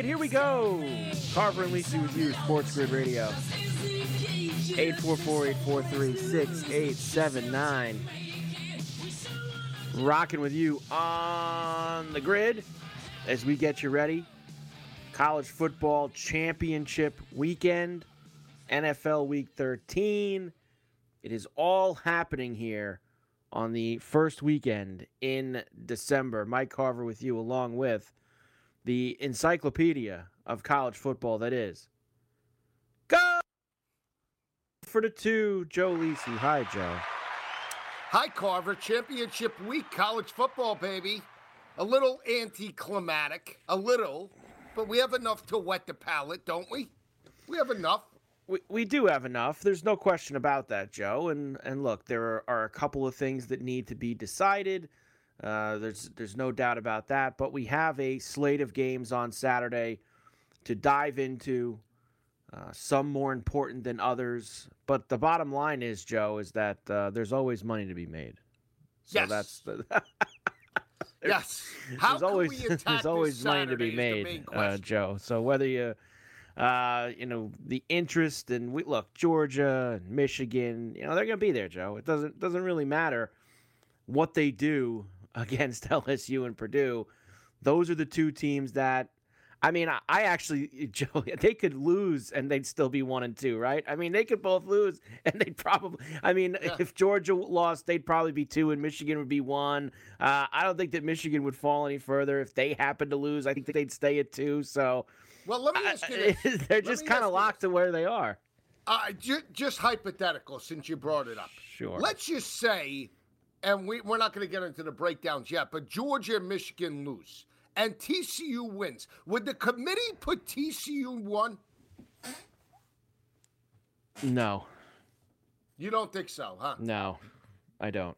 Right, here we go. Carver and Lisi with you, Sports Grid Radio. 844-843-6879. Rocking with you on the grid as we get you ready. College football championship weekend, NFL week 13. It is all happening here on the first weekend in December. Mike Carver with you, along with the encyclopedia of college football that is. Go for the two, Joe Lisi. Hi, Joe. Hi, Carver. Championship week, college football, baby. A little anticlimactic, a little, but we have enough to whet the palate, don't we? We have enough. We, we do have enough. There's no question about that, Joe. And and look, there are, are a couple of things that need to be decided. Uh, there's there's no doubt about that. But we have a slate of games on Saturday to dive into. Uh, some more important than others. But the bottom line is, Joe, is that uh, there's always money to be made. So Yes. that's the. Yes. How there's can always there's always this money to Saturday be is the made, uh. Joe. So whether you, uh, you know, the interest and we look Georgia and Michigan, you know, they're gonna be there, Joe. It doesn't doesn't really matter what they do against LSU and Purdue. Those are the two teams that. I mean, I, I actually, Joe, they could lose and they'd still be one and two, right? I mean, they could both lose and they'd probably. I mean, Yeah. if Georgia lost, they'd probably be two, and Michigan would be one. Uh, I don't think that Michigan would fall any further if they happened to lose. I think they'd stay at two. So Well, let me ask you this. they're just kind of locked to where they are. Uh, ju- just hypothetical, since you brought it up. Sure. Let's just say, and we, we're not going to get into the breakdowns yet, but Georgia and Michigan lose, and TCU wins. Would the committee put TCU one? No, You don't think so, huh? no, I don't.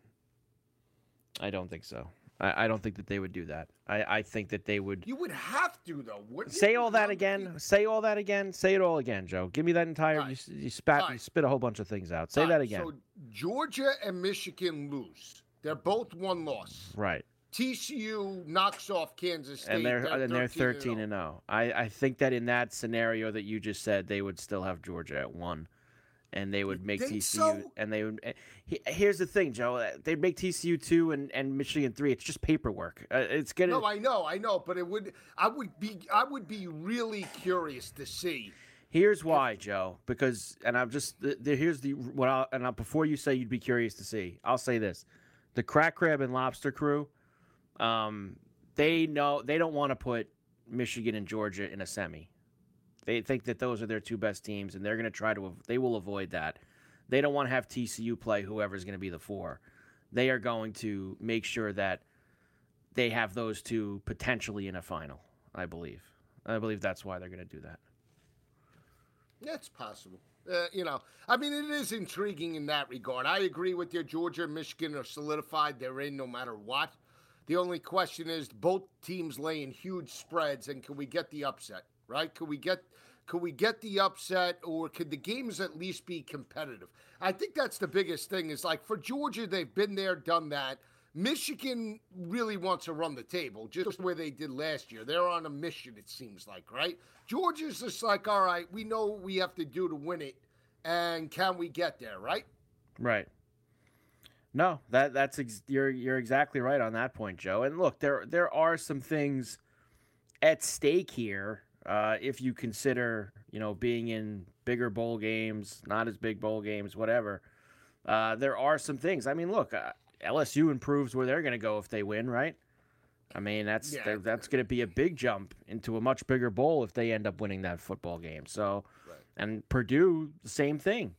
I don't think so. I, I don't think that they would do that. I, I think that they would You would have to, though. wouldn't say all that again. Say all that again. Say it all again, Joe. Give me that entire. All You, you spat. All You spit a whole bunch of things out. Say All that again. So Georgia and Michigan lose. They're both one loss. right. TCU knocks off Kansas State. and they're and they're 13 13 and 0. I I think that in that scenario that you just said, they would still have Georgia at one, and they would make TCU. so? And they would. eh, he- Here's the thing, Joe. uh, They'd make TCU two and and Michigan three. It's just paperwork. Uh, it's gonna. No, I know, I know, but it would. I would be. I would be really curious to see. Here's why, Joe. Because and I'm just the, the, here's the what I'll, and I'll, before you say you'd be curious to see, I'll say this: the crack crab and lobster crew, um, they know they don't want to put Michigan and Georgia in a semi. They think that those are their two best teams, and they're going to try to. They will avoid that. They don't want to have TCU play whoever's going to be the four. They are going to make sure that they have those two potentially in a final. I believe. I believe that's why they're going to do that. That's possible. Uh, you know, I mean, it is intriguing in that regard. I agree with you. Georgia and Michigan are solidified. They're in no matter what. The only question is both teams laying huge spreads, and can we get the upset? Right? Could we get could we get the upset, or could the games at least be competitive? I think that's the biggest thing. Is like for Georgia, they've been there, done that. Michigan really wants to run the table, just way they did last year. They're on a mission, it seems like, right? Georgia's just like, all right, we know what we have to do to win it, and can we get there, right? Right. No, that that's ex- you're you're exactly right on that point, Joe. And look, there there are some things at stake here. Uh, if you consider, you know, being in bigger bowl games, not as big bowl games, whatever, uh, there are some things. I mean, look, uh, LSU improves where they're going to go if they win, right? I mean, that's Yeah. that's going to be a big jump into a much bigger bowl if they end up winning that football game. So, Right. and Purdue, the same thing.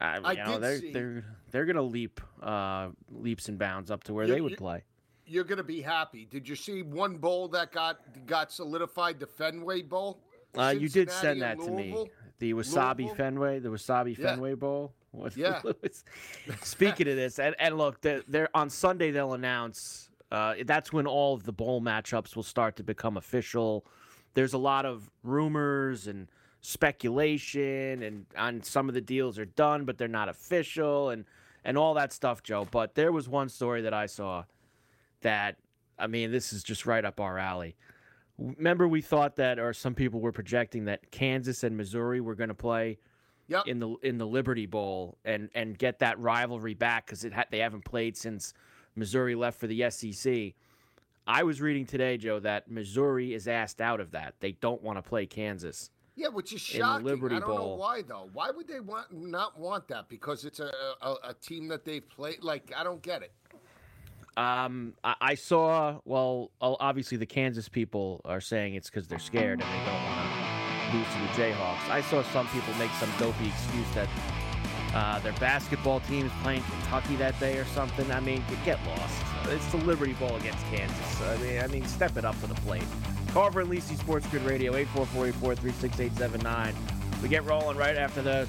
I, I you know, did they're see- they're they're going to leap uh, leaps and bounds up to where You- they would play. You're gonna be happy. Did you see one bowl that got got solidified? The Fenway Bowl. Uh, you did send that to me. The Wasabi Louisville? Fenway, the Wasabi Yeah. Fenway Bowl. What, Yeah. Speaking of this, and, and look, they're, they're on Sunday. They'll announce. Uh, that's when all of the bowl matchups will start to become official. There's a lot of rumors and speculation, and on some of the deals are done, but they're not official, and and all that stuff, Joe. But there was one story that I saw that I mean, this is just right up our alley. Remember, we thought that, or some people were projecting that Kansas and Missouri were going to play Yep. in the in the Liberty Bowl and and get that rivalry back because it ha- they haven't played since Missouri left for the SEC. I was reading today, Joe, that Missouri is asked out of that. They don't want to play Kansas. Yeah, which is shocking. Liberty I don't know Bowl. why though. Why would they want not want that? Because it's a a, a team that they've played. Like I don't get it. Um, I, I saw. Well, obviously the Kansas people are saying it's because they're scared and they don't want to lose to the Jayhawks. I saw some people make some dopey excuse that uh, their basketball team is playing Kentucky that day or something. I mean, get- lost. It's the Liberty Bowl against Kansas. I mean, I mean, step it up to the plate. Carver and Lisi Sports Grid Radio 844-843-6879. We get rolling right after this.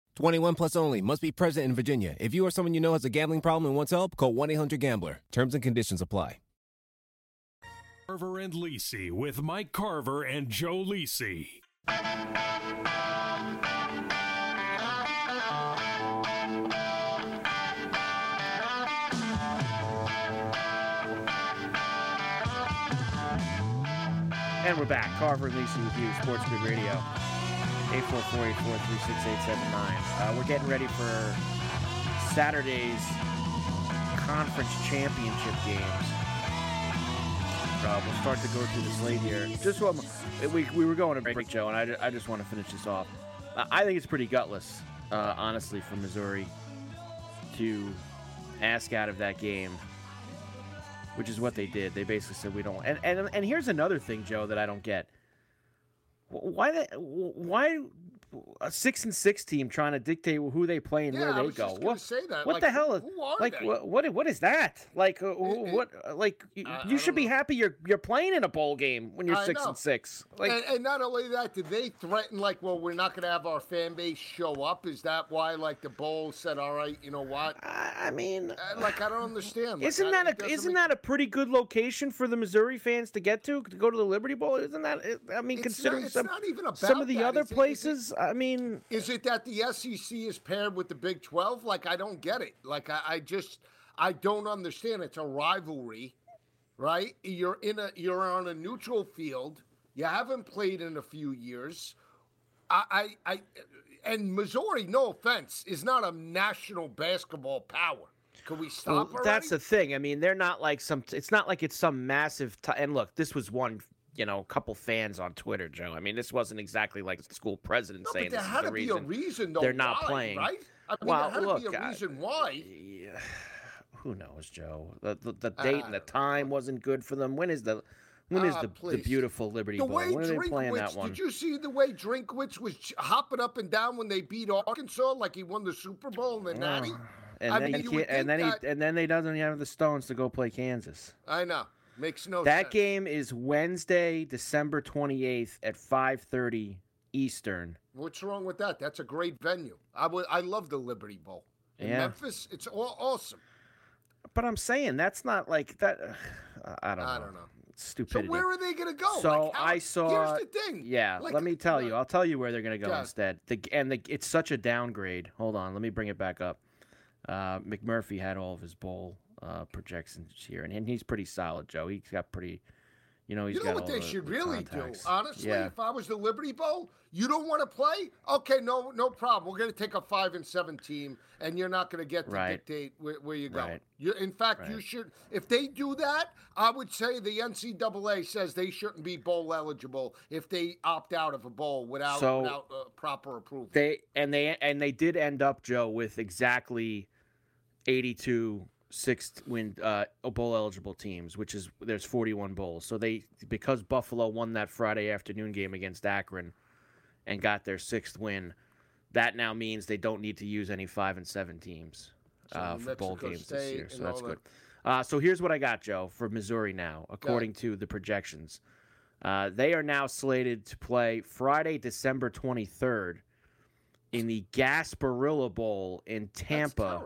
21 plus only. Must be present in Virginia. If you or someone you know has a gambling problem and wants help, call 1-800-GAMBLER. Terms and conditions apply. Carver and Lisi with Mike Carver and Joe Lisi. And we're back. Carver and Lisi with you, Sports Grid Radio. 844-843-6879. Uh, we're getting ready for Saturday's conference championship games. Uh, we'll start to go through the slate here. Just what we, we were going to break, Joe, and I, ju- I just want to finish this off. Uh, I think it's pretty gutless, uh, honestly, for Missouri to ask out of that game which is what they did. They basically said we don't. And and and here's another thing, Joe, that I don't get. Wh- Why the, why a six and six team trying to dictate who they play and Yeah, where they go. What? say that. What Like, the hell? who are like they? what, what? Is that? Like uh, it- what? uh, Like you, I- you I should be know. happy you're you're playing in a bowl game when you're I six know. and six. Like and, and not only that, did they threaten like, well, we're not going to have our fan base show up? Is that why like the bowl said, all right, you know what? I mean, Uh, Like I don't understand. Like, isn't that a isn't make- that a pretty good location for the Missouri fans to get to to go to the Liberty Bowl? Isn't that? I mean, It's considering not, some some of the that. other it- is it- places, I mean, Is it that the SEC is paired with the Big 12? Like, I don't get it. Like, I, I just, I don't understand. It's a rivalry, right? You're in a, you're on a neutral field. You haven't played in a few years. I, I, I and Missouri, no offense, is not a national basketball power. Can we stop Well, that's the thing. I mean, they're not like some. It's not like it's some massive. T- and look, this was one. You know, a couple fans on Twitter, Joe. I mean, this wasn't exactly like the school president No, saying but there had to be reason. a reason, though. they're not why, playing. right? I mean, Well, there had look, to be a I- reason why. Yeah, who knows, Joe? The, the, the date and the time wasn't good for them. When is the when is Ah, the, the beautiful Liberty The Bowl? way When are they playing that Drinkwitz, one? did you see the way Drinkwitz was hopping up and down when they beat Arkansas, like he won the Super Bowl in the Natty? and I then mean, he you would can't- and then he and then he doesn't have the stones to go play Kansas. I know, makes no that sense. game is Wednesday, December twenty eighth at five thirty Eastern. What's wrong with that? That's a great venue. I would, I love the Liberty Bowl in Yeah. Memphis. It's all awesome. But I'm saying that's not like that. I don't know. I don't know. It's So where are they going to go? So Like, how- I saw. Here's the thing. Yeah, Like, let me tell you. uh, I'll tell you where they're going to go instead. The and the it's such a downgrade. Hold on, let me bring it back up. Uh, McMurphy had all of his bowl uh, projections here, and, and he's pretty solid, Joe. He's got pretty. You know, he's You know what they the- should the really contacts. do? Honestly, yeah. if I was the Liberty Bowl, you don't want to play? Okay, no, no problem. We're going to take a five and seven team, and you're not going to get to Right. dictate where, where you go. Right. You, in fact, you should. If they do that, I would say the NCAA says they shouldn't be bowl eligible if they opt out of a bowl without So- without uh, proper approval. They and they and they did end up, Joe, with exactly eighty-two six win uh, bowl eligible teams, which is there's forty-one bowls. So they because Buffalo won that Friday afternoon game against Akron and got their sixth win, that now means they don't need to use any five and seven teams uh, for bowl games this year. So that's all good. that. Uh, so here's what I got, Joe, for Missouri now, according to the projections. Uh, they are now slated to play Friday, December 23rd in the Gasparilla Bowl in Tampa.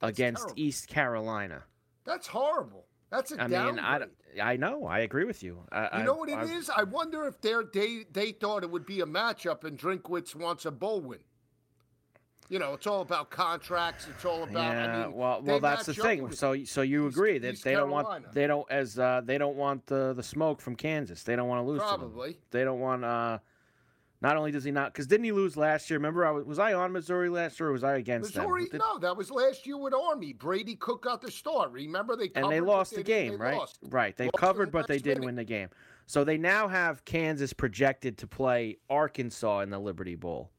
That's against terrible. East Carolina. That's horrible. That's a I mean, I, downgrade. I know, I agree with you. I, You I- know what it is? I- I wonder if they they thought it would be a matchup and Drinkwitz wants a bowl win. You know, it's all about contracts. It's all about. Yeah, I mean, well, well, that's the thing. So, so you East- agree that East they don't want they don't as uh, they don't want the the smoke from Kansas. They don't want to lose. Probably. They don't want. uh Not only does he not, because didn't he lose last year? Remember, I was, was I on Missouri last year, or was I against Missouri, them? Did- no, that was last year with Army. Brady Cook got the start. Remember they and they lost the game, they right? lost. Right. They Lost covered, the but they didn't minute. win the game. So they now have Kansas projected to play Arkansas in the Liberty Bowl.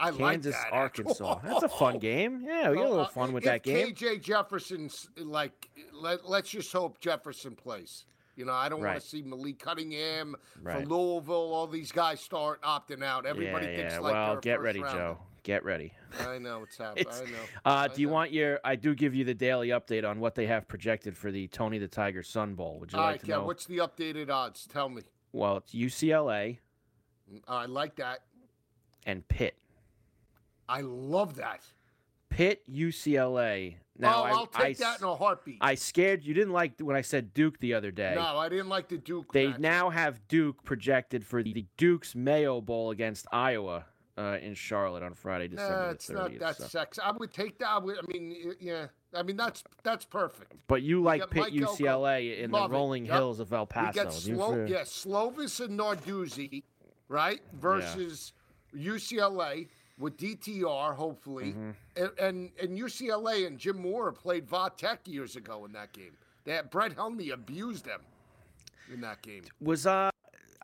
I like Kansas, that, Arkansas. That's a fun game. Yeah, we get a little uh, fun with if that game. KJ Jefferson's like, let, let's just hope Jefferson plays. You know, I don't want to see Malik Cunningham Right. for Louisville. All these guys start opting out. Everybody yeah, thinks yeah. like well, get ready, rounder. Joe. Get ready. I know it's happening. I know. Uh, I do you want your? I do give you the daily update on what they have projected for the Tony the Tiger Sun Bowl. Would you All like right, to yeah. know? What's the updated odds? Tell me. Well, it's UCLA I like that. and Pitt. I love that. Pitt, UCLA. Now oh, I, I'll take I, that in a heartbeat. I scared you didn't like when I said Duke the other day. no, I didn't like the Duke. They matchup. now have Duke projected for the Duke's Mayo Bowl against Iowa uh, in Charlotte on Friday, December Nah, it's not 30th. that so. sex. I would take that. I, would, I mean, yeah. I mean, that's that's perfect. But you like Pitt, Mike Elko. UCLA in Love the rolling Yep. hills of El Paso. get Do Slo- feel- yeah, Slovis and Narduzzi, right? Versus UCLA with DTR, hopefully. Mm-hmm. And, and and UCLA and Jim Mora played Vatek years ago in that game. That Brett Hundley abused them in that game. was uh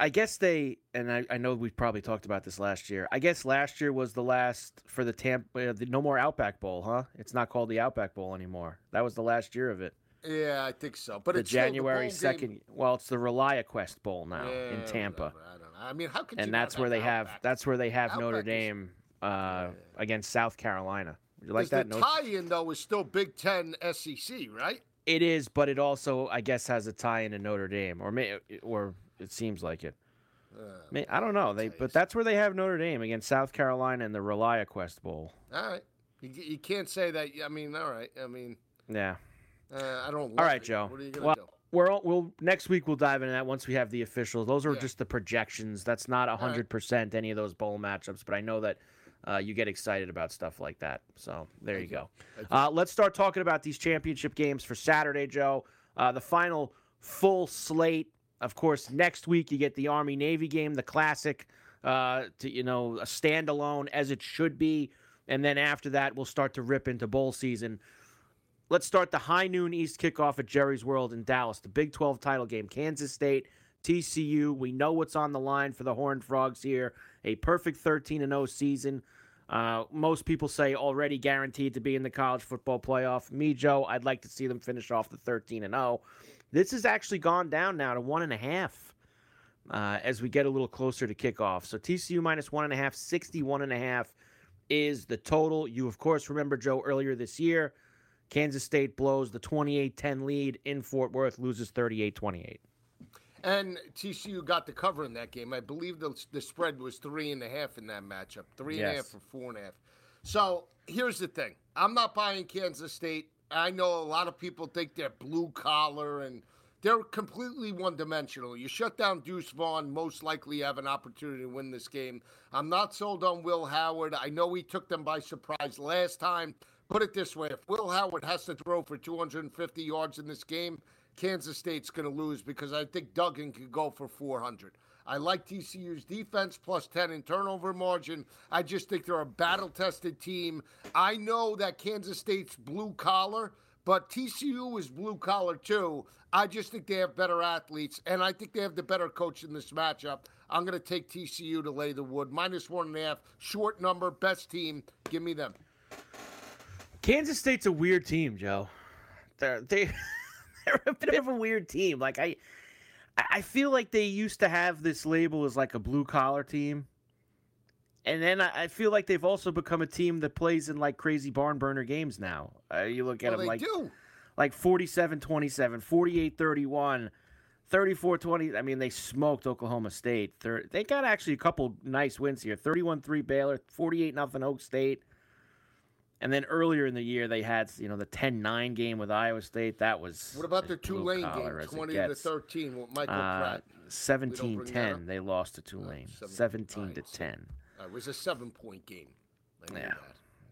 I guess they and I, I know we probably talked about this last year. I guess last year was the last for the Tampa uh, the no more Outback Bowl, huh? It's not called the Outback Bowl anymore. That was the last year of it. Yeah, I think so. But the January second. Well, it's the ReliaQuest Bowl now Yeah, in Tampa. whatever. I don't know. I mean, how you and that's where they have that's where they have Notre Dame uh, against South Carolina. Would You like that? The No- tie-in though is still Big Ten SEC, right? It is, but it also, I guess, has a tie-in to Notre Dame, or may, or it seems like it. May, I don't know. They, but that's where they have Notre Dame against South Carolina in the ReliaQuest Bowl. All right. You, you can't say that. I mean, all right. I mean, Yeah. uh, I don't. All right, it. Joe. What are you gonna Well, do? we're all, we'll next week we'll dive into that once we have the officials. Those are Yeah. just the projections. That's not hundred percent any of those bowl matchups, but I know that uh, you get excited about stuff like that. So there you go. Uh, let's start talking about these championship games for Saturday, Joe. Uh, the final full slate. Of course, next week you get the Army Navy game, the classic, uh, to you know a standalone as it should be, and then after that we'll start to rip into bowl season. Let's start the high noon East kickoff at Jerry's World in Dallas, the Big 12 title game. Kansas State, TCU. We know what's on the line for the Horned Frogs here. A perfect 13 0 season. Uh, most people say already guaranteed to be in the college football playoff. Me, Joe, I'd like to see them finish off the 13 0. This has actually gone down now to one and a half uh, as we get a little closer to kickoff. So TCU minus one and a half, 61 and a half is the total. You, of course, remember, Joe, earlier this year, Kansas State blows the 28 10 lead in Fort Worth, loses 38 28. And TCU got the cover in that game. I believe the, the spread was three and a half in that matchup. Three and a half Yes. or four and a half. So here's the thing. I'm not buying Kansas State. I know a lot of people think they're blue collar and they're completely one dimensional. You shut down Deuce Vaughn, most likely have an opportunity to win this game. I'm not sold on Will Howard. I know he took them by surprise last time. Put it this way if Will Howard has to throw for 250 yards in this game, Kansas State's going to lose because I think Duggan could go for 400. I like TCU's defense plus 10 in turnover margin. I just think they're a battle tested team. I know that Kansas State's blue collar, but TCU is blue collar too. I just think they have better athletes, and I think they have the better coach in this matchup. I'm going to take TCU to lay the wood. Minus one and a half, short number, best team. Give me them. Kansas State's a weird team, Joe. They're they they're a bit of a weird team. Like I I feel like they used to have this label as like a blue collar team. And then I I feel like they've also become a team that plays in like crazy barn burner games now. Uh, you look at Well, them like do. like 47-27, 48-31, 34-20. I mean, they smoked Oklahoma State. They got actually a couple nice wins here. 31-3 Baylor, 48 nothing Oak State. And then earlier in the year, they had you know the 10-9 game with Iowa State. That was What about the Tulane game, 20 to 13 with Michael Uh, Pratt? 17-10, they lost to Tulane. seven- 17 alright, to 10. Uh, it was a seven point game. Yeah.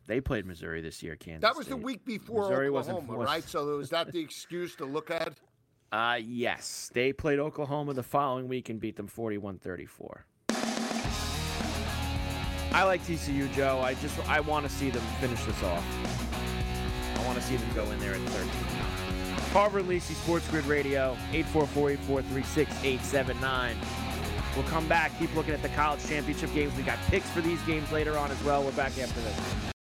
They played Missouri this year, Kansas. That was the week before Missouri wasn't- Oklahoma, right? So was that the excuse to look at? Uh, yes. They played Oklahoma the following week and beat them 41 34. I like TCU, Joe. I just I want to see them finish this off. I want to see them go in there at 13. Harvard Lisi Sports Grid Radio, 844-843-6879. We'll come back, keep looking at the college championship games. We got picks for these games later on as well. We're back after this.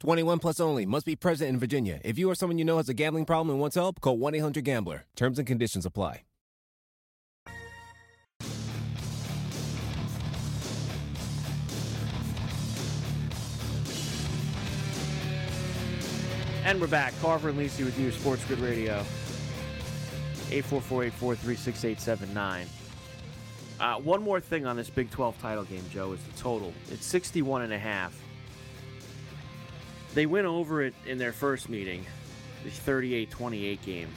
21 plus only. Must be present in Virginia. If you or someone you know has a gambling problem and wants help, call 1 800 Gambler. Terms and conditions apply. And we're back. Carver and Lisi with you, Sports Grid Radio. 844-843-6879. Uh, one more thing on this Big 12 title game, Joe, is the total. It's 61 and a half. They went over it in their first meeting, the 38-28 game.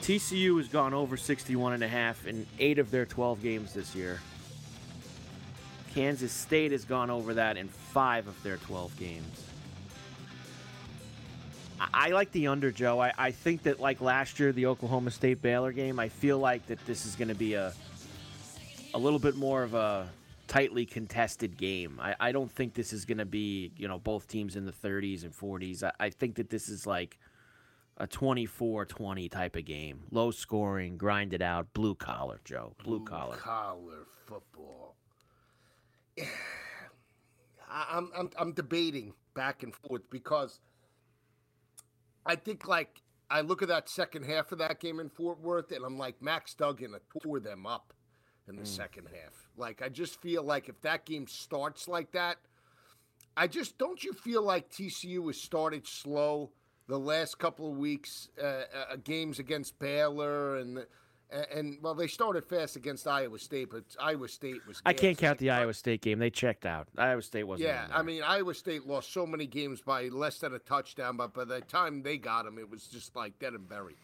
TCU has gone over 61 and a half in 8 of their 12 games this year. Kansas State has gone over that in 5 of their 12 games. I like the under, Joe. I, I think that like last year, the Oklahoma State Baylor game, I feel like that this is going to be a a little bit more of a tightly contested game. I, I don't think this is going to be you know both teams in the 30s and 40s. I, I think that this is like a 24-20 type of game, low scoring, grind it out, blue collar, Joe, blue, Blue collar. collar football. I- I'm, I'm I'm debating back and forth because I think like I look at that second half of that game in Fort Worth and I'm like Max Duggan tore them up in the second half. Like I just feel like if that game starts like that, I just don't you feel like TCU has started slow the last couple of weeks, uh, uh, games against Baylor and. And, and well, they started fast against Iowa State, but Iowa State was. I can't count the Iowa State game. They checked out. Iowa State wasn't. Yeah. I mean, Iowa State lost so many games by less than a touchdown, but by the time they got him, it was just like dead and buried.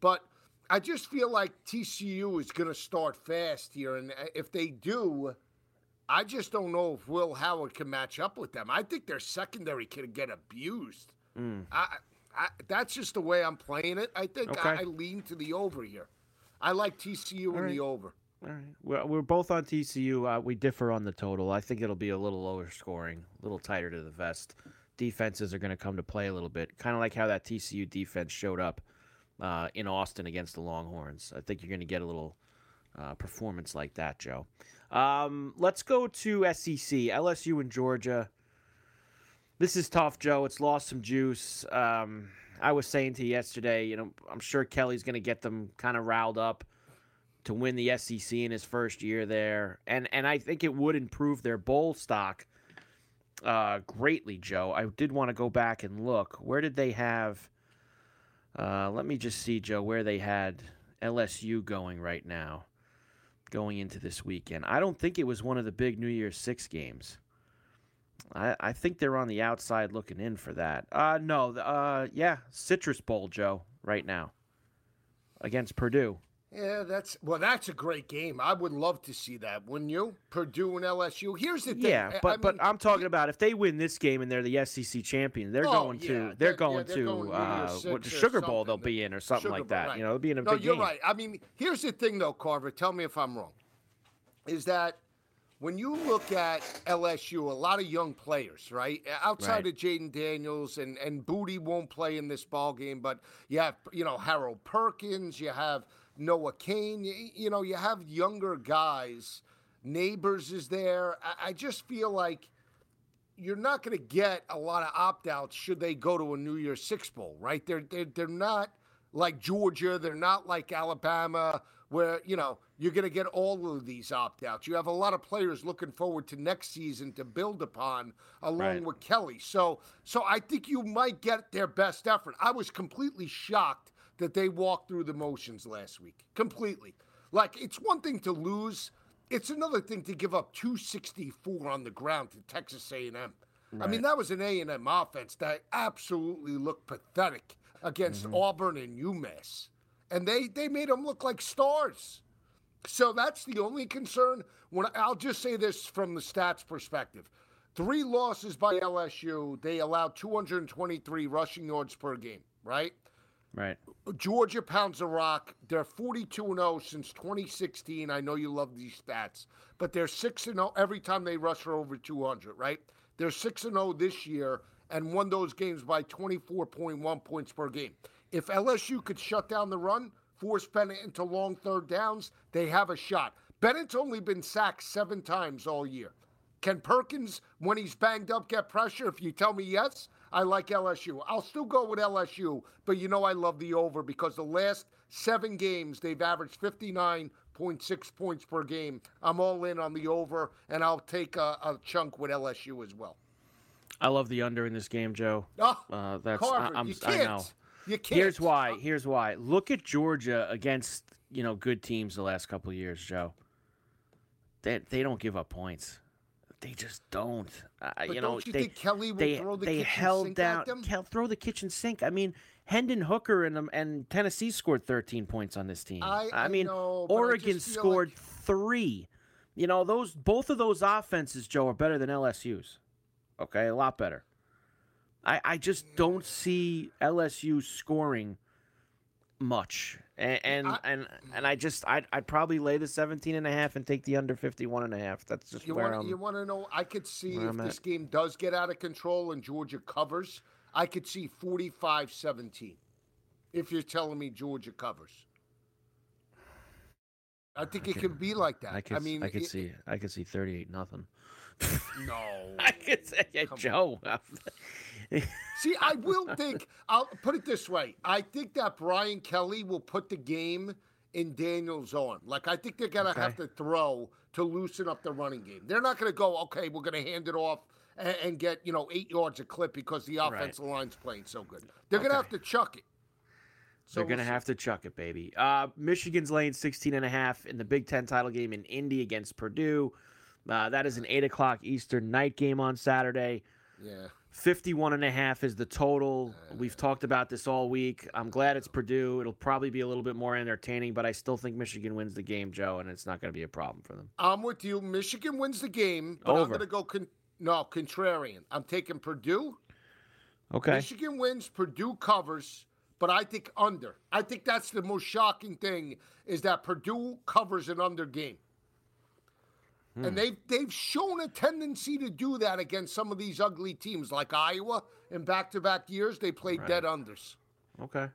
But I just feel like TCU is going to start fast here, and uh, if they do, I just don't know if Will Howard can match up with them. I think their secondary can get abused. Mm. I, I, that's just the way I'm playing it. I think I, Okay. I lean to the over here. I like TCU in right. the over. All right. We're, we're both on TCU. Uh, we differ on the total. I think it'll be a little lower scoring, a little tighter to the vest. Defenses are going to come to play a little bit, kind of like how that TCU defense showed up uh, in Austin against the Longhorns. I think you're going to get a little uh, performance like that, Joe. Um, let's go to SEC, LSU and Georgia. This is tough, Joe. It's lost some juice. Um, I was saying to you yesterday, you know, I'm sure Kelly's going to get them kind of riled up to win the SEC in his first year there, and and I think it would improve their bowl stock uh, greatly, Joe. I did want to go back and look. Where did they have? Uh, let me just see, Joe, where they had LSU going right now, going into this weekend. I don't think it was one of the big New Year's Six games. I, I think they're on the outside looking in for that. Uh, no, uh, yeah, Citrus Bowl, Joe, right now against Purdue. Yeah, that's well. That's a great game. I would love to see that. Wouldn't you? Purdue and LSU. Here's the thing. Yeah, but I but mean, I'm talking about if they win this game and they're the SEC champion, they're Oh, going yeah, to they're- they're yeah, going they're to going uh, what, or Sugar Bowl they'll be in or something Sugar like Bowl, that. right. You know, they'll be in a no, big you're game. right. I mean, here's the thing, though, Carver. Tell me if I'm wrong. Is that when you look at LSU, a lot of young players, right? Outside Right. of Jayden Daniels and and Boutte won't play in this ball game, but you have you know Harold Perkins, you have Noah Cain, you, know you have younger guys. Nabers is there. I, I just feel like you're not going to get a lot of opt outs should they go to a New Year's Six Bowl, right? They're, they're, they're not like Georgia. They're not like Alabama, where, you know, you're going to get all of these opt outs. You have a lot of players looking forward to next season to build upon along Right. with Kelly. So, so I think you might get their best effort. I was completely shocked that they walked through the motions last week. Completely. Like, it's one thing to lose. It's another thing to give up 264 on the ground to Texas A&M. I mean, that was an A&M offense that absolutely looked pathetic against mm-hmm. Auburn and UMass, and they they made them look like stars. So that's the only concern. When I'll just say this from the stats perspective: three losses by LSU, they allowed 223 rushing yards per game. Right? Right. Georgia pounds the rock. They're 42 and 0 since 2016. I know you love these stats, but they're 6 and 0 every time they rush for over 200, right? They're 6 and 0 this year and won those games by 24.1 points per game. If LSU could shut down the run, force Bennett into long third downs, they have a shot. Bennett's only been sacked 7 times all year. Can Perkins, when he's banged up, get pressure? If you tell me yes, I like LSU. I'll still go with LSU, but you know I love the over because the last seven games they've averaged 59.6 points per game. I'm all in on the over, and I'll take a, a chunk with LSU as well. I love the under in this game, Joe. Oh, Uh, that's Carver, I, I'm, you can't. know. You can't. Here's why. Here's why. Look at Georgia against you know good teams the last couple of years, Joe. They they don't give up points. They just don't. Uh, But you know don't you they think Kelly will they throw the they kitchen held sink down at them? Kel- throw the kitchen sink. I mean, Hendon Hooker and um, and Tennessee scored 13 points on this team. I- I mean, know, but I Oregon scored like- three. You know those both of those offenses, Joe, are better than LSU's. Okay, a lot better. I, I just don't see LSU scoring much. And and I- and, and I just I'd, I'd probably lay the 17 and a half and take the under 51 and a half. That's just You where want I'm you want to know? I could see if I'm this at. game does get out of control and Georgia covers. I could see 45-17. If you're telling me Georgia covers, I think it could be like that. I could mean, I could it- see I could see 38 nothing. No, I could say yeah, Joe. See, I will think. I'll put it this way. I think that Brian Kelly will put the game in Daniel's arm. Like I think they're gonna have to throw to loosen up the running game. They're not gonna go. Okay, we're gonna hand it off and, and get you know eight yards a clip because the offensive line's playing so good. They're gonna have to chuck it. So They're going to have to chuck it, baby. Uh, Michigan's laying 16 and a half in the Big Ten title game in Indy against Purdue. Uh, that is an 8 o'clock Eastern night game on Saturday. Yeah. 51 and a half is the total. Uh, We've talked about this all week. I'm glad it's Purdue. It'll probably be a little bit more entertaining, but I still think Michigan wins the game, Joe, and it's not going to be a problem for them. I'm with you. Michigan wins the game, but I'm gonna go. Con- no, contrarian. I'm taking Purdue. Okay. Michigan wins, Purdue covers, but I think under. I think that's the most shocking thing is that Purdue covers an under game. Hmm. And they've they've shown a tendency to do that against some of these ugly teams like Iowa in back to back years. They played dead unders. Okay.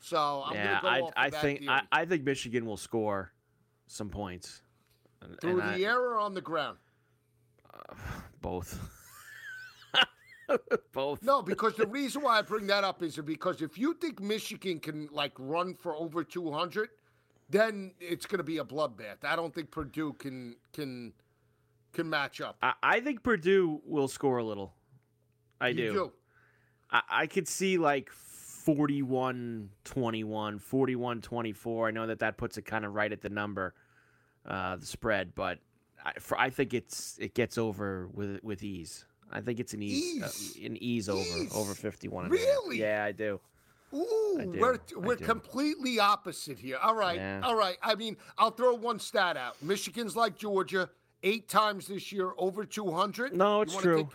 So I'm yeah, go I, I think theory. I, I think Michigan will score some points. And- through and the I- air or on the ground. both. both. No, because the reason why I bring that up is because if you think Michigan can like run for over 200, then it's going to be a bloodbath. I don't think Purdue can can can match up. I, I think Purdue will score a little. I You do. I, I could see like 41 21, 41 24. I know that that puts it kind of right at the number, uh, the spread, but I, for, I think it's it gets over with with ease. I think it's an ease, Ease? Uh, an ease over Ease? over 51. a half. Really? Yeah, I do. Ooh, we're we're completely opposite here. All right, Yeah. all right. I mean, I'll throw one stat out. Michigan's like Georgia, eight times this year over 200. No, it's true. take-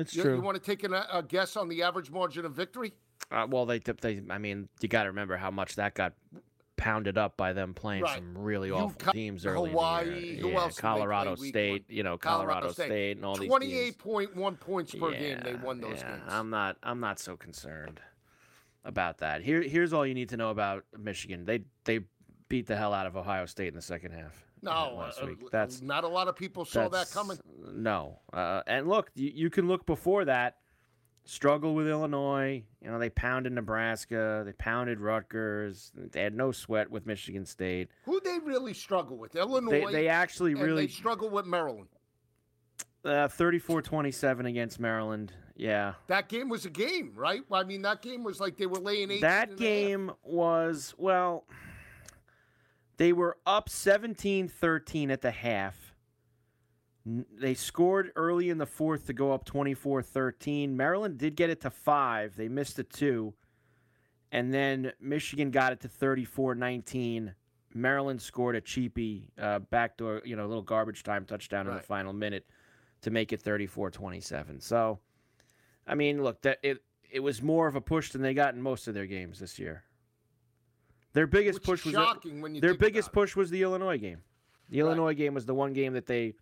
it's you, true. You want to take an, a guess on the average margin of victory? Uh, well, they, they, I mean, you got to remember how much that got pounded up by them playing Right. some really awful UConn, teams early. in the Hawaii, year. who yeah, else did they play Colorado State, you know, Colorado Colorado, State. State. and all these. Twenty-eight point one points per game. They won those yeah, games. I'm not, I'm not so concerned about that. Here, here's all you need to know about Michigan. They, they beat the hell out of Ohio State in the second half. no, uh, last uh, week. uh, That's not a lot of people saw that coming. No, uh, and look, you, you can look before that. Struggle with Illinois. You know they pounded Nebraska. They pounded Rutgers. They had no sweat with Michigan State. Who they really struggle with? Illinois. They, they actually really they struggle with Maryland. uh, 34-27 against Maryland. Yeah, That game was a game, right? I mean, that game was like they were laying eight. that game was well. They were up 17-13 at the half. They scored early in the fourth to go up 24-13. Maryland did get it to 5. They missed a 2. And then Michigan got it to 34-19. Maryland scored a cheapie uh, backdoor, you know, little garbage time touchdown in the final minute to make it 34-27. So, I mean, look, that it it was more of a push than they got in most of their games this year. Their biggest Which push was shocking when you their biggest push was the Illinois game. The Illinois game was the one game that they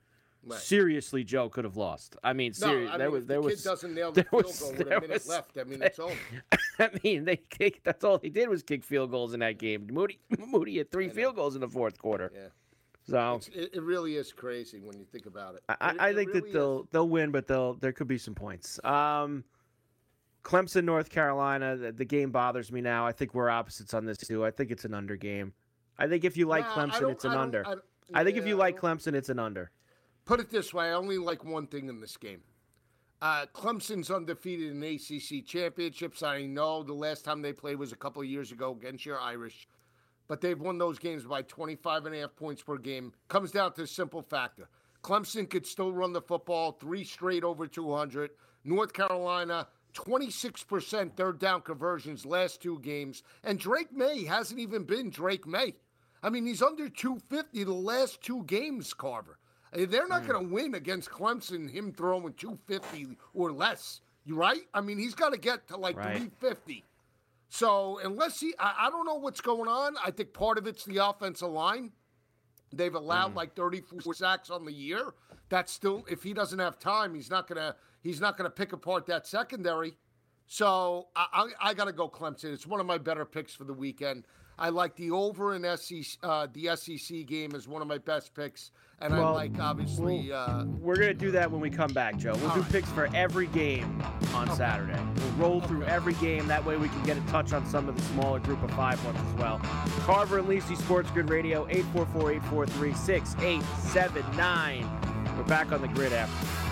Right. seriously Joe could have lost. I mean, No, seriously, there mean, was if there the was kid doesn't nail the there field was- goal with a there minute was- left. I mean, it's over. I mean, they kicked, that's all they did was kick field goals in that game. Moody Moody had three field goals in the fourth quarter. Yeah. So It's, it, it really is crazy when you think about it. I, It- I it think really that is. they'll they'll win, but they'll there could be some points. Um, Clemson, North Carolina. The, the game bothers me now. I think we're opposites on this too. I think it's an under game. I think if you like Nah, Clemson, it's an I under. I I think if you like Clemson, it's an under. Put it this way: I only like one thing in this game. Uh, Clemson's undefeated in ACC championships. I know the last time they played was a couple of years ago against your Irish, but they've won those games by 25 and a half points per game. Comes down to a simple factor: Clemson could still run the football, three straight over 200. North Carolina. 26% third down conversions last two games. And Drake Maye hasn't even been Drake Maye. I mean, he's under 250 the last two games, Carver. Uh, They're not going to win against Clemson, him throwing 250 or less. You right? I mean, he's got to get to like Right. 350. So unless he, I, I don't know what's going on. I think part of it's the offensive line. They've allowed mm. like 34 sacks on the year. That's still, if he doesn't have time, he's not gonna, he's not gonna pick apart that secondary. So I, I, I got to go Clemson. It's one of my better picks for the weekend. I like the over in SEC, uh, the SEC game is one of my best picks, and I like obviously. Uh, We're gonna do that when we come back, Joe. We'll do Alright. picks for every game on Saturday. We'll roll through every game. That way we can get a touch on some of the smaller group of five ones as well. Carver and Lisi Sports Grid Radio, 844-843-6879. We're back on the grid after.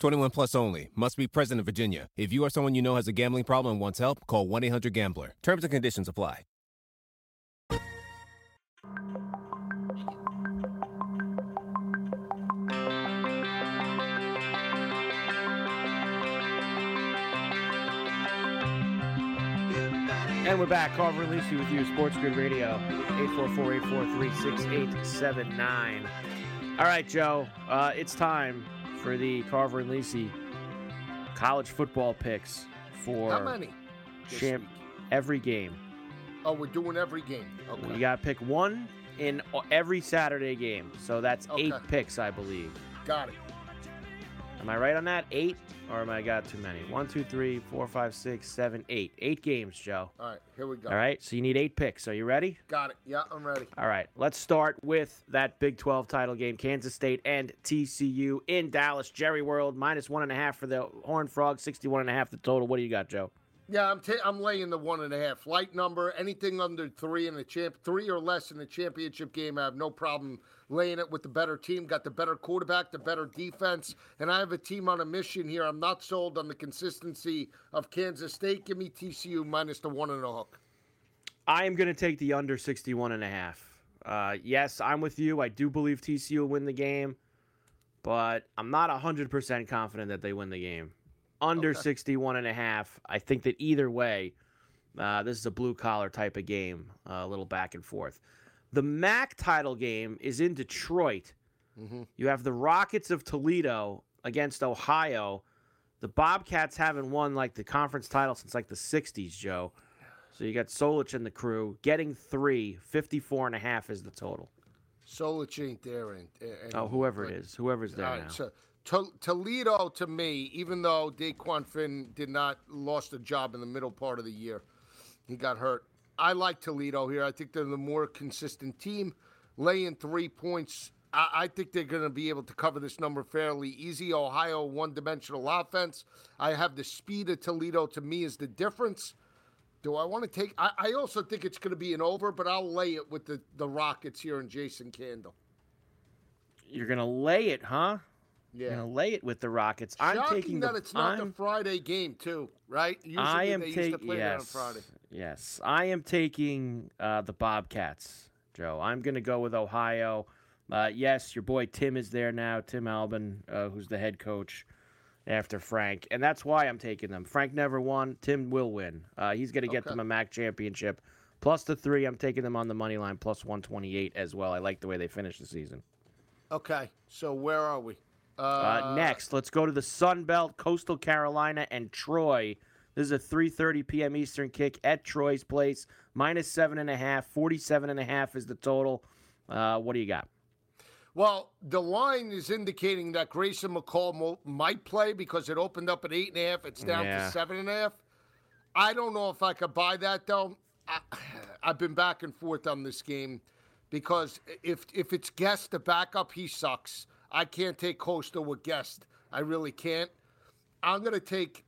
21 plus only. Must be present in Virginia. If you or someone you know has a gambling problem and wants help, call 1 800 Gambler. Terms and conditions apply. And we're back. Carver and Lisi with you, Sports Grid Radio, 844-843-6879. All right, Joe. Uh, it's time for the Carver and Lisi college football picks for how many? champ every game. Oh, we're doing every game. Okay. You got to pick one in every Saturday game. So that's eight picks, I believe. Got it. Am I right on that? Eight? Or am I got too many? One, two, three, four, five, six, seven, eight. Eight games, Joe. All right, here we go. All right, so you need eight picks. Are you ready? Got it. Yeah, I'm ready. All right, let's start with that Big 12 title game. Kansas State and TCU in Dallas, Jerry World, minus one and a half for the Horned Frog, 61 and a half the total. What do you got, Joe? Yeah, I'm ta- I'm laying the one and a half. Light number, anything under three in the champ, three or less in the championship game, I have no problem laying it with the better team. Got the better quarterback, the better defense, and I have a team on a mission here. I'm not sold on the consistency of Kansas State. Give me TCU minus the one and a hook. I am going to take the under 61 and a half. Uh, yes, I'm with you. I do believe TCU will win the game, but I'm not 100% confident that they win the game. Under Okay. 61 and a half. I think that either way, uh, this is a blue collar type of game, uh, a little back and forth. The MAC title game is in Detroit. Mm-hmm. You have the Rockets of Toledo against Ohio. The Bobcats haven't won like the conference title since like the 60s, Joe. So you got Solich and the crew getting three. 54 and a half is the total. Solich ain't there. And, and, Oh, whoever it but- is, whoever's there All now. so To- Toledo to me, even though Dequan Finn did not lost a job in the middle part of the year, he got hurt. I like Toledo here. I think they're the more consistent team. Laying three points, I, I think they're going to be able to cover this number fairly easy. Ohio one-dimensional offense. I have the speed of Toledo. To me, is the difference. Do I want to take? I, I also think it's going to be an over, but I'll lay it with the the Rockets here and Jason Candle. You're gonna lay it, huh? You're Yeah. gonna lay it with the Rockets. I'm Shocking taking that the, it's not I'm, the Friday game too, right? Usually I am to taking yes, Friday. Yes. I am taking uh, the Bobcats, Joe. I'm gonna go with Ohio. Uh, yes, your boy Tim is there now. Tim Albin, uh, who's the head coach after Frank, and that's why I'm taking them. Frank never won. Tim will win. Uh, he's gonna get Okay. them a MAC championship. Plus the three, I'm taking them on the money line. Plus 128 as well. I like the way they finished the season. Okay, so where are we? Uh, next, let's go to the Sun Belt, Coastal Carolina, and Troy. This is a 3:30 p.m. Eastern kick at Troy's place. Minus seven and a half. 47 and a half is the total. Uh, what do you got? Well, the line is indicating that Grayson McCall mo- might play because it opened up at eight and a half. It's down Yeah. to seven and a half. I don't know if I could buy that though. I, I've been back and forth on this game because if if it's Guest the backup, he sucks. I can't take Coastal with Guest. I really can't. I'm gonna take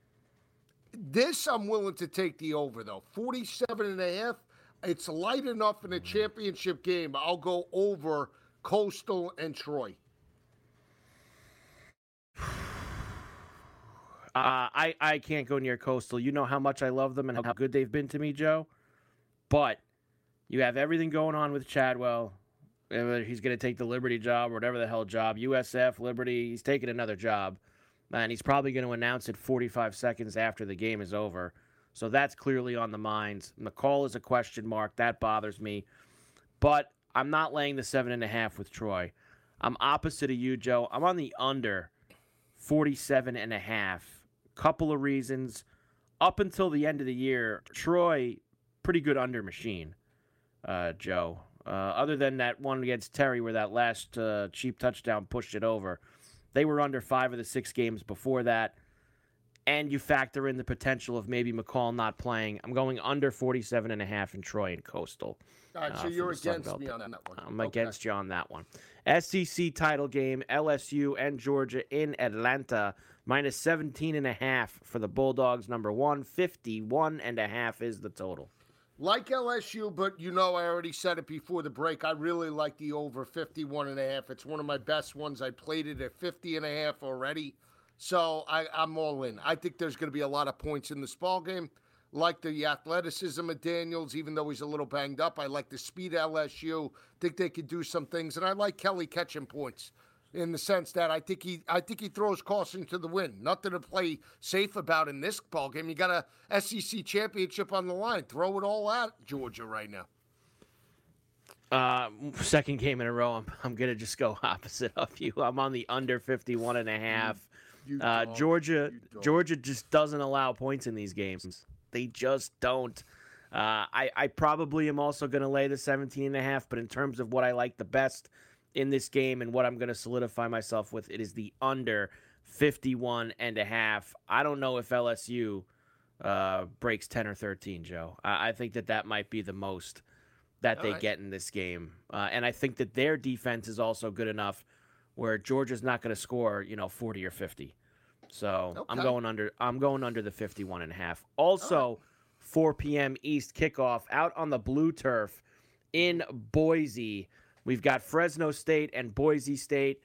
this. I'm willing to take the over though. 47 and a half. It's light enough in a championship game. I'll go over Coastal and Troy. Uh, I I can't go near Coastal. You know how much I love them and how good they've been to me, Joe. But you have everything going on with Chadwell. Whether he's going to take the Liberty job or whatever the hell job, USF, Liberty, he's taking another job. And he's probably going to announce it 45 seconds after the game is over. So that's clearly on the minds. McCall is a question mark. That bothers me. But I'm not laying the seven and a half with Troy. I'm opposite of you, Joe. I'm on the under 47 and a half. Couple of reasons. Up until the end of the year, Troy, pretty good under machine, uh, Joe. Uh, other than that one against Terry where that last uh, cheap touchdown pushed it over, they were under five of the six games before that. And you factor in the potential of maybe McCall not playing. I'm going under 47 and a half in Troy and Coastal. All right, uh, so you're against me on that one. I'm Okay. against you on that one. SEC title game, LSU and Georgia in Atlanta. Minus 17 and a half for the Bulldogs. Number one, 51 and a half is the total. Like LSU, but you know, I already said it before the break. I really like the over 51 and a half. It's one of my best ones. I played it at 50 and a half already. So I, I'm all in. I think there's going to be a lot of points in this ball game. Like the athleticism of Daniels, even though he's a little banged up. I like the speed of LSU. Think they could do some things, and I like Kelly catching points in the sense that I think he I think he throws caution to the wind. Nothing to play safe about in this ball game. You got a SEC championship on the line. Throw it all at Georgia right now. Uh, second game in a row, I'm, I'm going to just go opposite of you. I'm on the under 51 and a half. You Uh, dog. Georgia, Georgia just doesn't allow points in these games. They just don't. Uh, I, I probably am also going to lay the 17 and a half, but in terms of what I like the best in this game and what I'm going to solidify myself with, it is the under 51 and a half. I don't know if LSU uh, breaks 10 or 13, Joe. I, I think that that might be the most that All they right. get in this game. Uh, and I think that their defense is also good enough where Georgia's not going to score, you know, 40 or 50. So I'm going under I'm going under the 51 and a half. Also, 4 p.m. East kickoff out on the blue turf in Boise. We've got Fresno State and Boise State.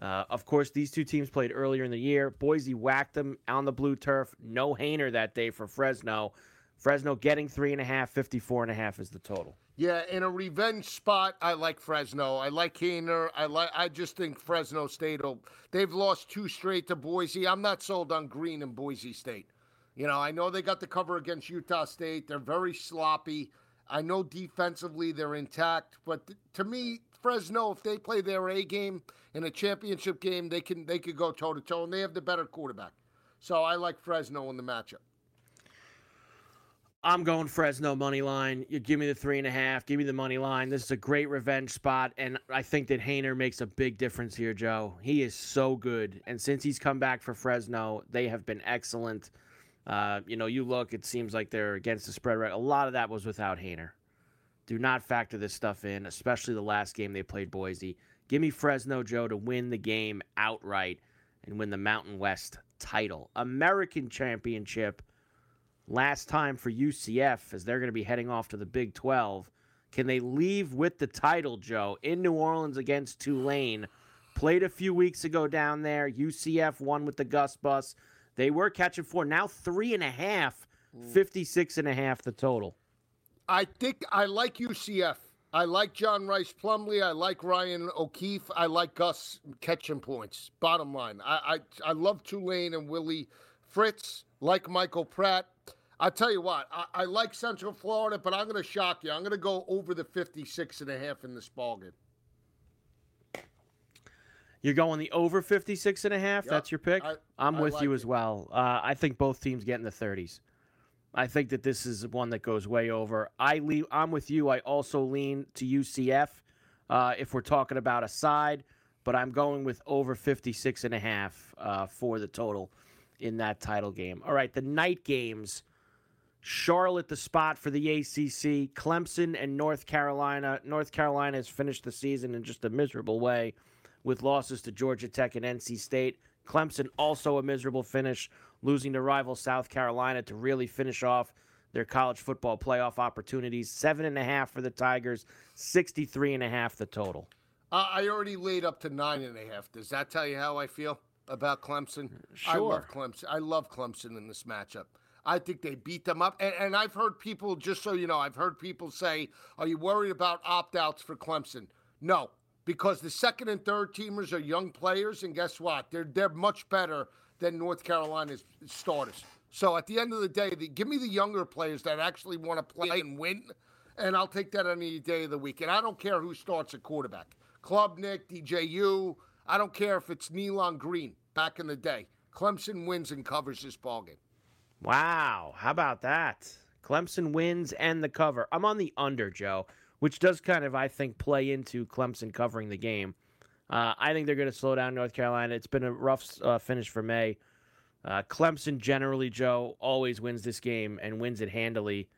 Uh, of course, these two teams played earlier in the year. Boise whacked them on the blue turf. No Haener that day for Fresno. Fresno getting three and a half, 54 and a half is the total. Yeah, in a revenge spot, I like Fresno. I like Keener. I like. I just think Fresno State. will They've lost two straight to Boise. I'm not sold on Green and Boise State. You know, I know they got the cover against Utah State. They're very sloppy. I know defensively they're intact, but th- to me, Fresno, if they play their A game in a championship game, they can they could go toe to toe, and they have the better quarterback. So I like Fresno in the matchup. I'm going Fresno money line. You give me the three and a half. Give me the money line. This is a great revenge spot, and I think that Haener makes a big difference here, Joe. He is so good, and since he's come back for Fresno, they have been excellent. Uh, you know, you look, it seems like they're against the spread. Right, a lot of that was without Haener. Do not factor this stuff in, especially the last game they played Boise. Give me Fresno Joe to win the game outright and win the Mountain West title. American Championship last time for UCF as they're going to be heading off to the Big 12. Can they leave with the title, Joe, in New Orleans against Tulane? Played a few weeks ago down there. UCF won with the Gus Bus. They were catching four. Now three and a half, 56 and a half the total. I think I like UCF. I like John Rhys Plumlee. I like Ryan O'Keefe. I like Gus catching points. Bottom line, I I, I love Tulane and Willie Fritz. Like Michael Pratt. I tell you what, I, I like Central Florida, but I'm going to shock you. I'm going to go over the 56 and a half in this ballgame. You're going the over 56 and a half? Yep. That's your pick? I- I'm with like you it. as well. Uh, I think both teams get in the 30s. I think that this is one that goes way over. I leave, I'm with you. I also lean to UCF uh, if we're talking about a side, but I'm going with over 56 and a half uh, for the total in that title game. All right, the night games. Charlotte, the spot for the ACC. Clemson and North Carolina. North Carolina has finished the season in just a miserable way with losses to Georgia Tech and NC State. Clemson also a miserable finish, losing to rival South Carolina to really finish off their college football playoff opportunities. Seven and a half for the Tigers, 63 and a half the total. Uh, I already laid up to nine and a half. Does that tell you how I feel about Clemson? I Sure. love Clemson. I love Clemson in this matchup. I think they beat them up. And, and I've heard people, just so you know, I've heard people say, Are you worried about opt outs for Clemson? No, because the second and third teamers are young players. And guess what? They're, they're much better than North Carolina's starters. So at the end of the day, the, give me the younger players that actually want to play and win, and I'll take that any day of the week. And I don't care who starts at quarterback. Klubnik, DJU. I don't care if it's Nealon Green back in the day. Clemson wins and covers this ballgame. Wow, how about that? Clemson wins and the cover. I'm on the under, Joe, which does kind of, I think, play into Clemson covering the game. Uh, I think they're going to slow down North Carolina. It's been a rough uh, finish for Maye. Uh, Clemson generally, Joe, always wins this game and wins it handily.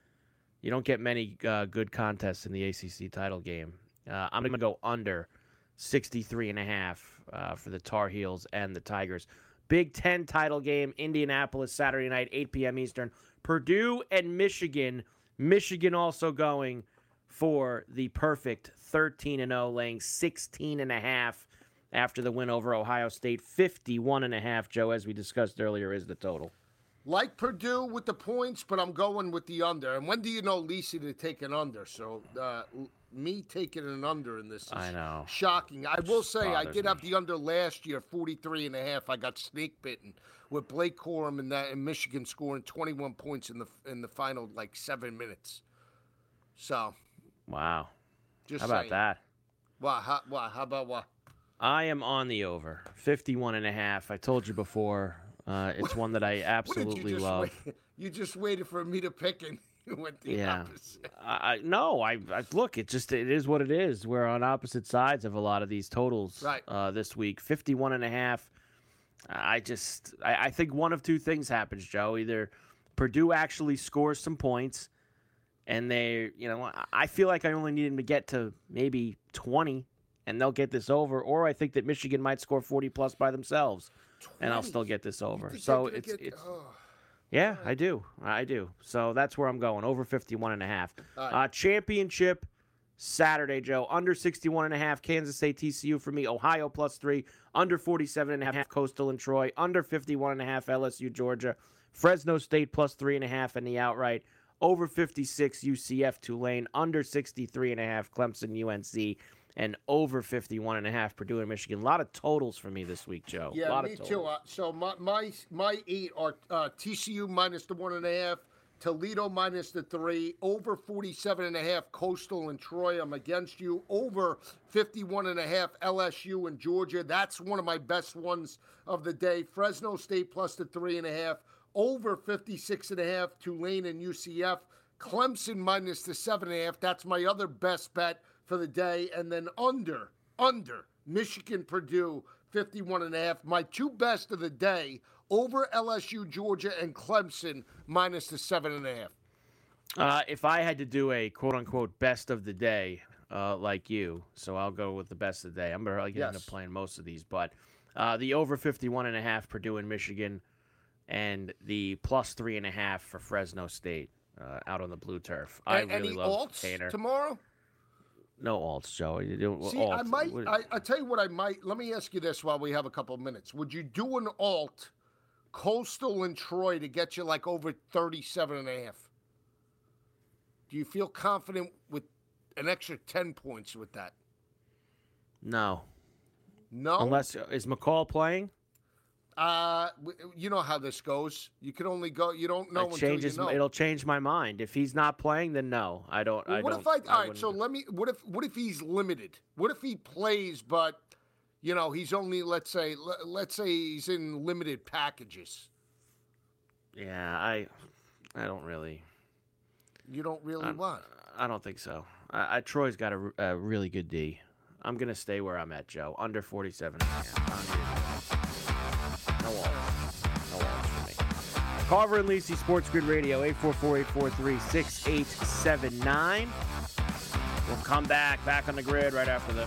You don't get many uh, good contests in the ACC title game. Uh, I'm going to go under 63 and a half uh, for the Tar Heels and the Tigers. Big Ten title game, Indianapolis, Saturday night, 8 p.m. Eastern. Purdue and Michigan. Michigan also going for the perfect 13 and 0, laying 16 and a half after the win over Ohio State. 51 and a half, Joe, as we discussed earlier, is the total. Like Purdue with the points, but I'm going with the under. And when do you know Lisi to take an under? So uh, me taking an under in this is I know. shocking. I will say I did me. have the under last year, 43 and a half. I got snake bitten with Blake Corum and that in Michigan scoring 21 points in the in the final like 7 minutes. So, Wow. just How about saying. that? Wow, how, wow, how about what? I am on the over. 51 and a half. I told you before. Uh, it's one that I absolutely you love. wait? You just waited for me to pick and you went the Yeah. opposite. I, I no, I, I look. It just it is what it is. We're on opposite sides of a lot of these totals Right. uh, this week. 51 and a half. I just I, I think one of two things happens, Joe. Either Purdue actually scores some points, and they, you know, I- feel like I only need them to get to maybe 20, and they'll get this over. Or I think that Michigan might score 40 plus by themselves, and I'll still get this over. So it's get- it's. oh. Yeah, I do. I do. So that's where I'm going. Over 51 and a half. Right. Uh, championship Saturday, Joe. Under 61 and a half. Kansas State TCU for me. Ohio plus three. Under 47 and a half. Coastal and Troy. Under 51 and a half. LSU Georgia. Fresno State plus three and a half in the outright. Over 56 UCF Tulane. Under 63 and a half Clemson UNC. And over 51 and a half Purdue and Michigan. A lot of totals for me this week, Joe. a Yeah, lot me of totals. too. Uh, so my my my eight are uh, TCU minus the one and a half, Toledo minus the three, over 47 and a half Coastal and Troy. I'm against you. Over 51 and a half LSU and Georgia. That's one of my best ones of the day. Fresno State plus the three and a half. over 56 and a half, Tulane and UCF. Clemson minus the seven and a half. That's my other best bet for the day. And then under, under Michigan, Purdue, 51 and a half. My two best of the day over LSU, Georgia, and Clemson minus the seven and a half. Uh, if I had to do a quote unquote best of the day, uh, like you, so I'll go with the best of the day. I'm probably going to end up playing most of these, but uh, the over 51 and a half Purdue and Michigan, and the plus three and a half for Fresno State uh, out on the blue turf. I A- really love alts Tanner. tomorrow? No alts, Joe. You don't- See, I alts. might. I, I tell you what, I might. Let me ask you this while we have a couple of minutes. Would you do an alt, Coastal and Troy, to get you like over 37 and a half? Do you feel confident with an extra 10 points with that? no, No. unless is McCall playing? Uh, you know how this goes. You can only go. You don't know it changes. you know. It'll change my mind. If he's not playing, then no, I don't. Well, I what don't. if I? All right. So let me. What if? What if he's limited? What if he plays, but you know he's only let's say le- let's say he's in limited packages. yeah, I, I don't really. You don't really I'm- want. I don't think so. I, I Troy's got a really good D. I'm gonna stay where I'm at, Joe. Under 47. and a half. I don't need it. No walls. No walls for me. Carver and Lisi, Sports Grid Radio, 844-843-6879. We'll come back, back on the grid right after the.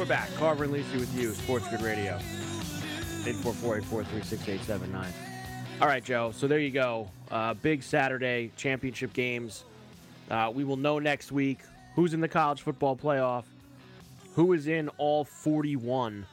We're back. Carver and Lisi with you, Sports Grid Radio. 844-843-6879. All right, Joe. So there you go. Uh, big Saturday championship games. Uh, we will know next week who's in the college football playoff, who is in all 41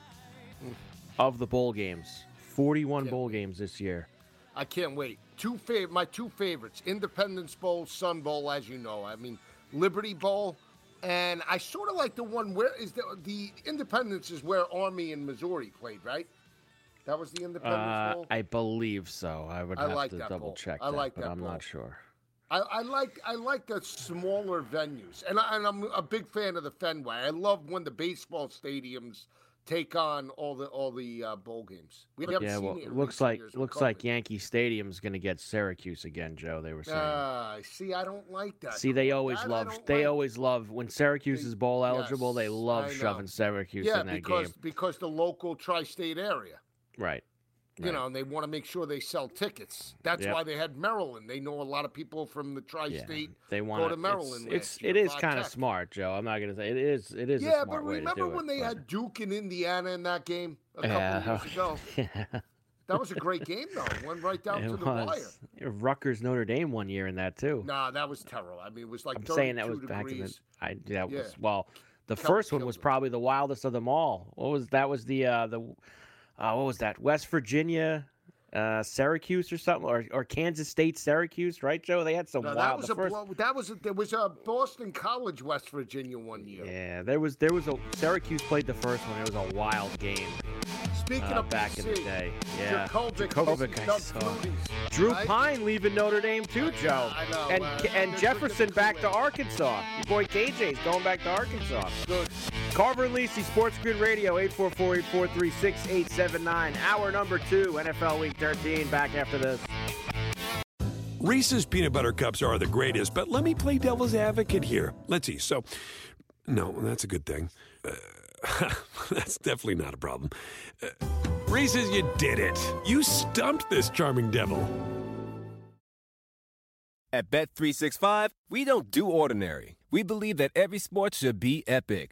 of the bowl games. 41 bowl games this year. I can't wait. Two fav- my two favorites: Independence Bowl, Sun Bowl. As you know, I mean Liberty Bowl, and I sort of like the one where is the the Independence is where Army and Missouri played, right? That was the Independence Uh, Bowl. I believe so. I would I have like to double bowl. check I that, like but that I'm bowl. not sure. I, I like I like the smaller venues, and, I, and I'm a big fan of the Fenway. I love when the baseball stadiums take on all the all the uh, bowl games. We haven't Yeah, seen well, it looks like looks like. Yankee Stadium's going to get Syracuse again, Joe. They were saying. Ah, see, I don't like that. See, they always That love. They like. always love when Syracuse They- is bowl eligible. they love shoving Syracuse yeah, in that because game. because the local tri-state area, Right. You Right. know, and they want to make sure they sell tickets. That's Yep. why they had Maryland. They know a lot of people from the tri-state. They go want to Maryland. It's, last it is kind of smart, Joe. I'm not going to say it is. It is Yeah, but to remember when it, they but- had Duke and Indiana in that game a couple Yeah. years ago? yeah. That was a great game, though. It went right down it to the wire. was Rutgers Notre Dame one year in that too. Nah, that was terrible. I mean, it was like I'm saying that was degrees. back in the. I that Yeah. was well. The Kelly first one was probably the wildest of them all. What was that? Was the uh, the uh, what was that? West Virginia, uh, Syracuse or something, or or Kansas State, Syracuse, right, Joe? They had some No, wild. that was a first, blow, that was a, there was a Boston College, West Virginia one year. yeah, there was there was a Syracuse played the first one. It was a wild game Speaking uh, of back in the day. Yeah, Jakovic, this I saw. Flutie's, Drew right? Pyne leaving Notre Dame too, Joe. I know, And uh, and Jefferson back to Arkansas. Your boy KJ's going back to Arkansas. Good. Carver and Lisi, Sports Grid Radio, 844-843-6879. Hour number two, NFL Week 13. Back after this. Reese's peanut butter cups are the greatest, but let me play devil's advocate here. Let's see. So, no, that's a good thing. Uh, that's definitely not a problem. Uh, Reese's, you did it. You stumped this charming devil. At Bet365, we don't do ordinary. We believe that every sport should be epic.